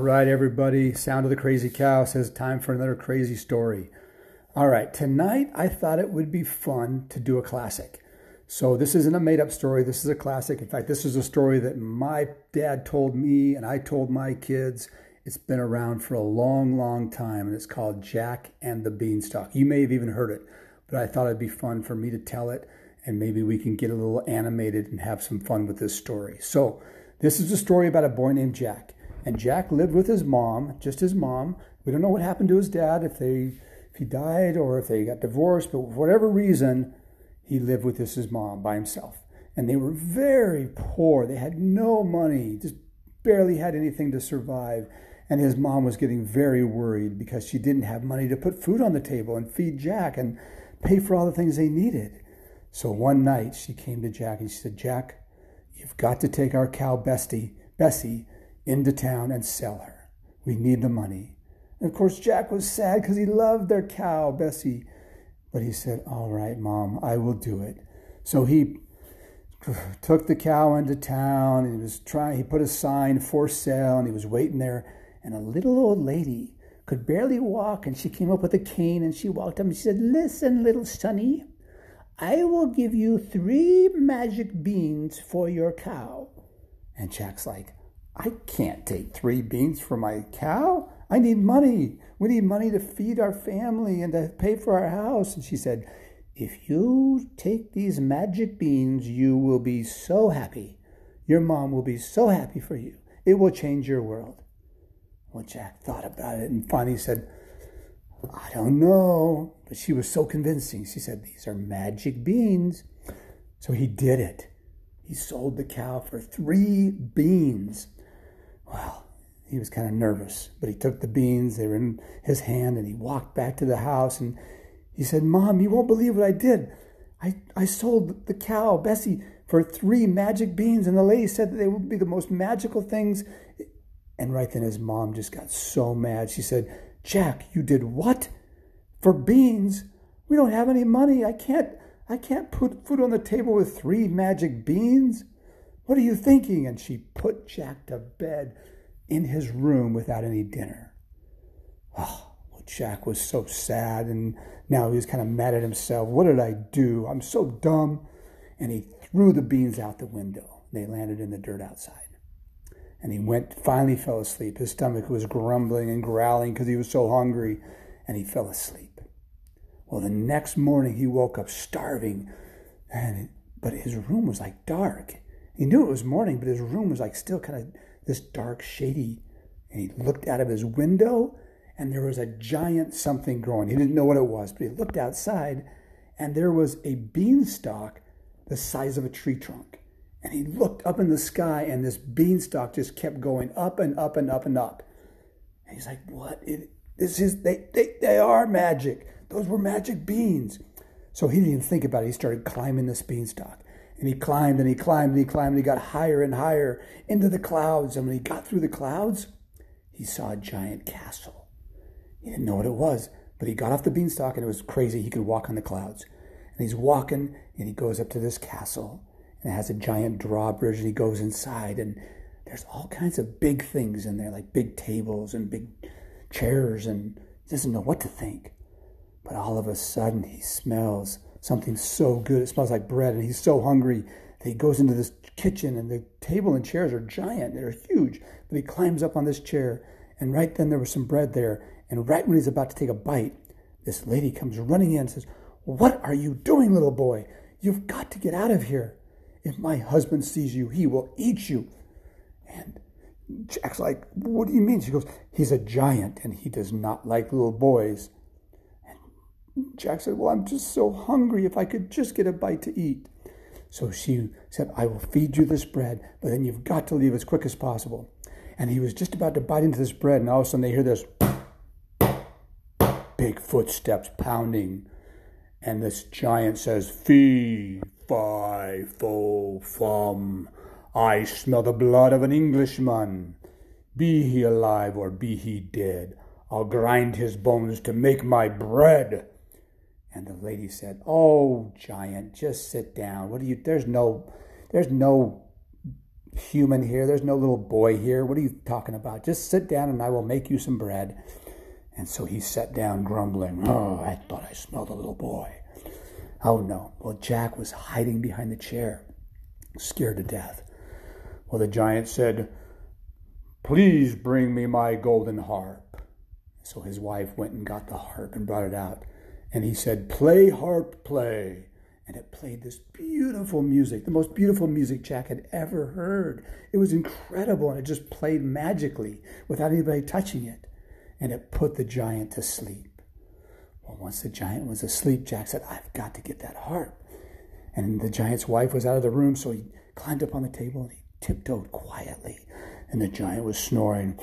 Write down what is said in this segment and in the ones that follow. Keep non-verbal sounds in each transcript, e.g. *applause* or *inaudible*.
All right, everybody. Sound of the Crazy Cow says time for another crazy story. All right, tonight I thought it would be fun to do a classic. So, this isn't a made up story. This is a classic. In fact, this is a story that my dad told me and I told my kids. It's been around for a long, long time, and it's called Jack and the Beanstalk. You may have even heard it, but I thought it'd be fun for me to tell it, and maybe we can get a little animated and have some fun with this story. So, this is a story about a boy named Jack. And Jack lived with his mom, just his mom. We don't know what happened to his dad, if they if he died or if they got divorced, but for whatever reason, he lived with his, his mom by himself. And they were very poor. They had no money, just barely had anything to survive. And his mom was getting very worried because she didn't have money to put food on the table and feed Jack and pay for all the things they needed. So one night she came to Jack and she said, Jack, you've got to take our cow Bessie, Bessie into town and sell her. We need the money. And of course, Jack was sad because he loved their cow, Bessie. But he said, All right, Mom, I will do it. So he *sighs* took the cow into town and he was trying, he put a sign for sale and he was waiting there. And a little old lady could barely walk and she came up with a cane and she walked up and she said, Listen, little sonny, I will give you three magic beans for your cow. And Jack's like, I can't take three beans for my cow. I need money. We need money to feed our family and to pay for our house. And she said, If you take these magic beans, you will be so happy. Your mom will be so happy for you. It will change your world. Well, Jack thought about it and finally said, I don't know. But she was so convincing. She said, These are magic beans. So he did it. He sold the cow for three beans. Well, he was kind of nervous, but he took the beans, they were in his hand, and he walked back to the house and he said, Mom, you won't believe what I did. I, I sold the cow, Bessie, for three magic beans, and the lady said that they would be the most magical things. And right then his mom just got so mad. She said, Jack, you did what? For beans? We don't have any money. I can't I can't put food on the table with three magic beans. What are you thinking? And she put Jack to bed in his room without any dinner. Oh, well, Jack was so sad, and now he was kind of mad at himself. What did I do? I'm so dumb. And he threw the beans out the window. They landed in the dirt outside. And he went, finally fell asleep. His stomach was grumbling and growling because he was so hungry, and he fell asleep. Well, the next morning he woke up starving, and but his room was like dark. He knew it was morning, but his room was like still kind of this dark, shady. And he looked out of his window, and there was a giant something growing. He didn't know what it was, but he looked outside, and there was a beanstalk the size of a tree trunk. And he looked up in the sky, and this beanstalk just kept going up and up and up and up. And he's like, "What? It, this is they, they they are magic. Those were magic beans." So he didn't even think about it. He started climbing this beanstalk. And he climbed and he climbed and he climbed and he got higher and higher into the clouds. And when he got through the clouds, he saw a giant castle. He didn't know what it was, but he got off the beanstalk and it was crazy. He could walk on the clouds. And he's walking and he goes up to this castle and it has a giant drawbridge and he goes inside and there's all kinds of big things in there, like big tables and big chairs, and he doesn't know what to think. But all of a sudden he smells something so good. It smells like bread, and he's so hungry that he goes into this kitchen, and the table and chairs are giant. They're huge. But he climbs up on this chair, and right then there was some bread there. And right when he's about to take a bite, this lady comes running in and says, What are you doing, little boy? You've got to get out of here. If my husband sees you, he will eat you. And Jack's like, What do you mean? She goes, He's a giant and he does not like little boys. Jack said, Well, I'm just so hungry. If I could just get a bite to eat. So she said, I will feed you this bread, but then you've got to leave as quick as possible. And he was just about to bite into this bread, and all of a sudden they hear this big footsteps pounding. And this giant says, Fee, fi, fo, fum. I smell the blood of an Englishman. Be he alive or be he dead, I'll grind his bones to make my bread. And the lady said, "Oh, giant, just sit down. What do you? There's no, there's no human here. There's no little boy here. What are you talking about? Just sit down and I will make you some bread. And so he sat down, grumbling. Oh, I thought I smelled a little boy. Oh, no. Well, Jack was hiding behind the chair, scared to death. Well, the giant said, Please bring me my golden harp. So his wife went and got the harp and brought it out. And he said, Play, harp, play. And it played this beautiful music, the most beautiful music Jack had ever heard. It was incredible, and it just played magically without anybody touching it. And it put the giant to sleep. Well, once the giant was asleep, Jack said, I've got to get that harp. And the giant's wife was out of the room, so he climbed up on the table and he tiptoed quietly. And the giant was snoring.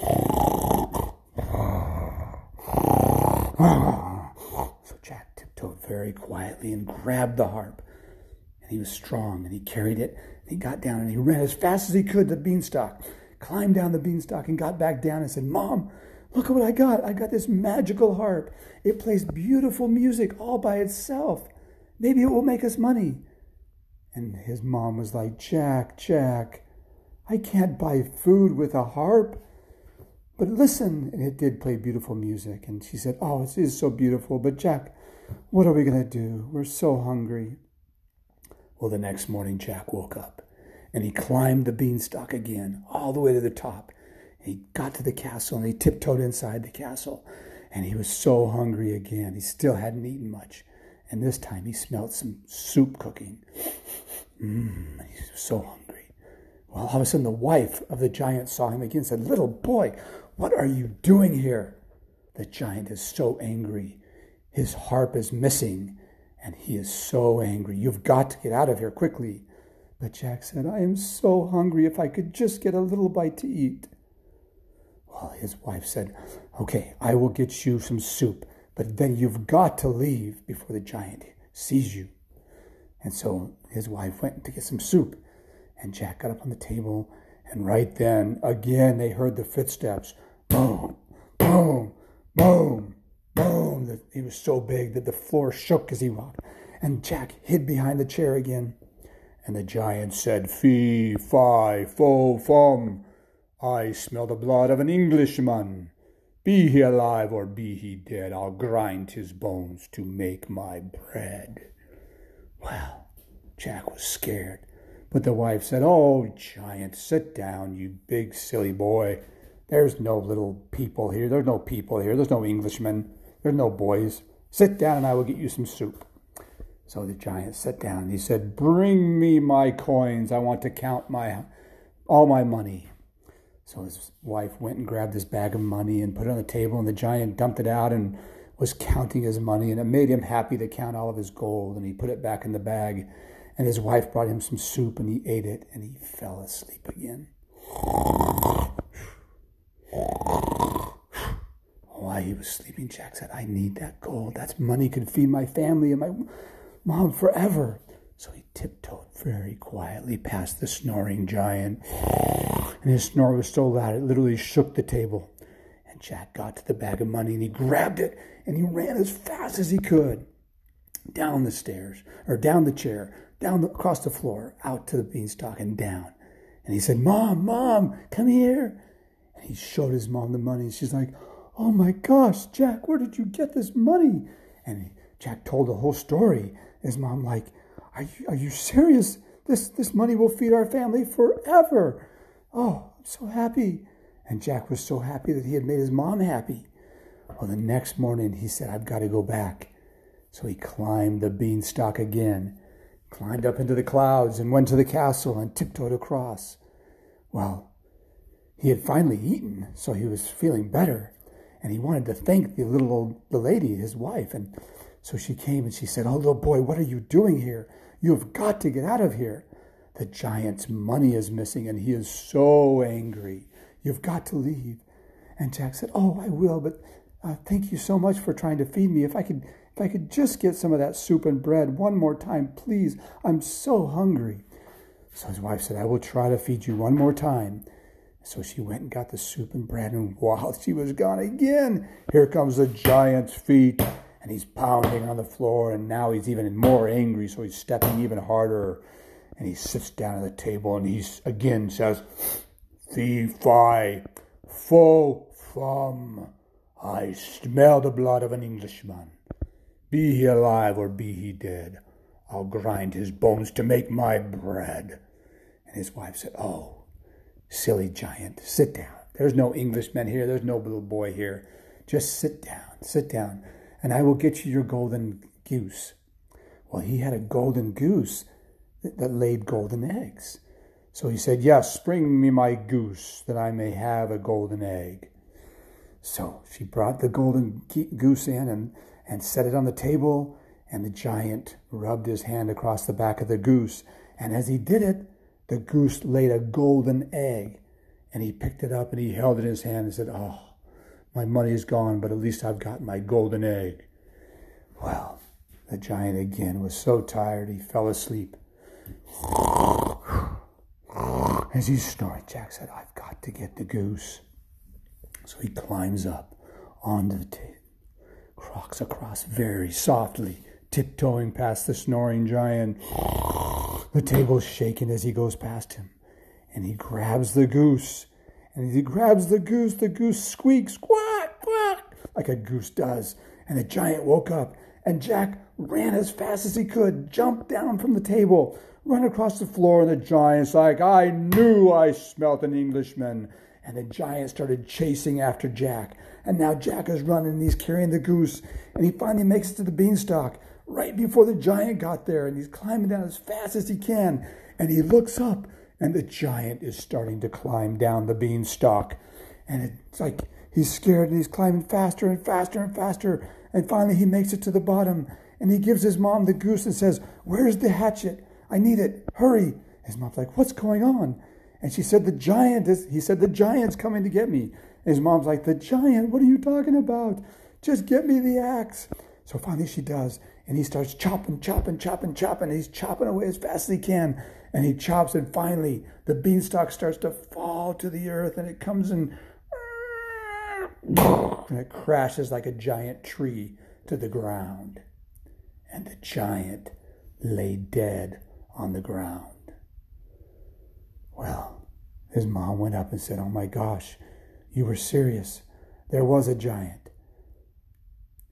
Very quietly and grabbed the harp. And he was strong and he carried it. And he got down and he ran as fast as he could to the beanstalk, climbed down the beanstalk and got back down and said, Mom, look at what I got. I got this magical harp. It plays beautiful music all by itself. Maybe it will make us money. And his mom was like, Jack, Jack, I can't buy food with a harp. But listen, and it did play beautiful music. And she said, Oh, it is so beautiful. But Jack, what are we going to do? We're so hungry. Well, the next morning, Jack woke up and he climbed the beanstalk again, all the way to the top. He got to the castle and he tiptoed inside the castle. And he was so hungry again. He still hadn't eaten much. And this time he smelled some soup cooking. Mmm, he was so hungry. Well, all of a sudden, the wife of the giant saw him again and said, Little boy, what are you doing here? The giant is so angry. His harp is missing, and he is so angry. You've got to get out of here quickly. But Jack said, I am so hungry. If I could just get a little bite to eat. Well, his wife said, Okay, I will get you some soup, but then you've got to leave before the giant sees you. And so his wife went to get some soup, and Jack got up on the table, and right then, again, they heard the footsteps boom, boom, boom he was so big that the floor shook as he walked. And Jack hid behind the chair again. And the giant said, Fee, fi, fo, fum. I smell the blood of an Englishman. Be he alive or be he dead, I'll grind his bones to make my bread. Well, Jack was scared. But the wife said, Oh, giant, sit down, you big silly boy. There's no little people here. There's no people here. There's no Englishmen. There's no boys. Sit down and I will get you some soup. So the giant sat down and he said, Bring me my coins. I want to count my all my money. So his wife went and grabbed his bag of money and put it on the table, and the giant dumped it out and was counting his money, and it made him happy to count all of his gold, and he put it back in the bag. And his wife brought him some soup, and he ate it, and he fell asleep again. While he was sleeping, Jack said, I need that gold. That's money could feed my family and my mom forever. So he tiptoed very quietly past the snoring giant. And his snore was so loud it literally shook the table. And Jack got to the bag of money and he grabbed it and he ran as fast as he could down the stairs, or down the chair, down the, across the floor, out to the beanstalk and down. And he said, Mom, Mom, come here. And he showed his mom the money. and She's like, Oh my gosh, Jack, where did you get this money? And Jack told the whole story. His mom, like, are you, are you serious? This, this money will feed our family forever. Oh, I'm so happy. And Jack was so happy that he had made his mom happy. Well, the next morning he said, I've got to go back. So he climbed the beanstalk again, climbed up into the clouds, and went to the castle and tiptoed across. Well, he had finally eaten, so he was feeling better and he wanted to thank the little old the lady, his wife. And so she came and she said, Oh, little boy, what are you doing here? You have got to get out of here. The giant's money is missing, and he is so angry. You've got to leave. And Jack said, Oh, I will, but uh, thank you so much for trying to feed me. If I could, if I could just get some of that soup and bread one more time, please. I'm so hungry. So his wife said, I will try to feed you one more time. So she went and got the soup and bread, and *laughs* while she was gone again, here comes the giant's feet, and he's pounding on the floor, and now he's even more angry, so he's stepping even harder. And he sits down at the table, and he again says, Fee fi, fo fum. I smell the blood of an Englishman. Be he alive or be he dead, I'll grind his bones to make my bread. And his wife said, Oh, silly giant, sit down. There's no Englishman here. There's no little boy here. Just sit down, sit down, and I will get you your golden goose. Well, he had a golden goose that laid golden eggs. So he said, Yes, bring me my goose that I may have a golden egg. So she brought the golden goose in and, and set it on the table, and the giant rubbed his hand across the back of the goose. And as he did it, the goose laid a golden egg. And he picked it up and he held it in his hand and said, Oh, my money is gone, but at least I've got my golden egg. Well, the giant again was so tired he fell asleep. As he snored, Jack said, I've got to get the goose. So he climbs up onto the table, crocs across very softly, tiptoeing past the snoring giant. The table's shaking as he goes past him. And he grabs the goose. And as he grabs the goose, the goose squeaks, quack, quack, like a goose does. And the giant woke up. And Jack ran as fast as he could, jumped down from the table, run across the floor, and the giant's like, I knew I smelt an Englishman. And the giant started chasing after Jack. And now Jack is running and he's carrying the goose. And he finally makes it to the beanstalk right before the giant got there. And he's climbing down as fast as he can. And he looks up and the giant is starting to climb down the beanstalk. And it's like he's scared and he's climbing faster and faster and faster. And finally he makes it to the bottom. And he gives his mom the goose and says, Where's the hatchet? I need it. Hurry. His mom's like, What's going on? And she said, The giant is, he said, The giant's coming to get me. And his mom's like, The giant? What are you talking about? Just get me the axe. So finally she does. And he starts chopping, chopping, chopping, chopping. He's chopping away as fast as he can. And he chops, and finally the beanstalk starts to fall to the earth, and it comes and, and it crashes like a giant tree to the ground. And the giant lay dead on the ground. Well, his mom went up and said, Oh my gosh, you were serious. There was a giant.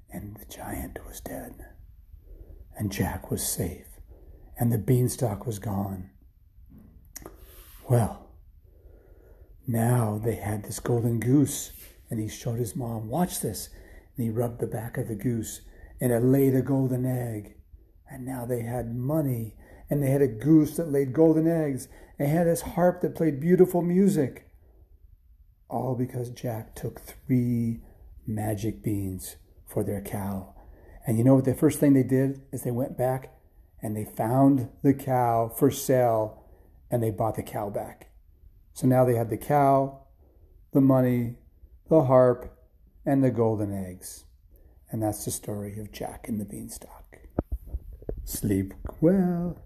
And the giant was dead. And Jack was safe. And the beanstalk was gone. Well, now they had this golden goose. And he showed his mom, Watch this. And he rubbed the back of the goose. And it laid a golden egg. And now they had money and they had a goose that laid golden eggs. They had this harp that played beautiful music. All because Jack took three magic beans for their cow. And you know what the first thing they did is they went back and they found the cow for sale and they bought the cow back. So now they had the cow, the money, the harp, and the golden eggs. And that's the story of Jack and the Beanstalk. Sleep well.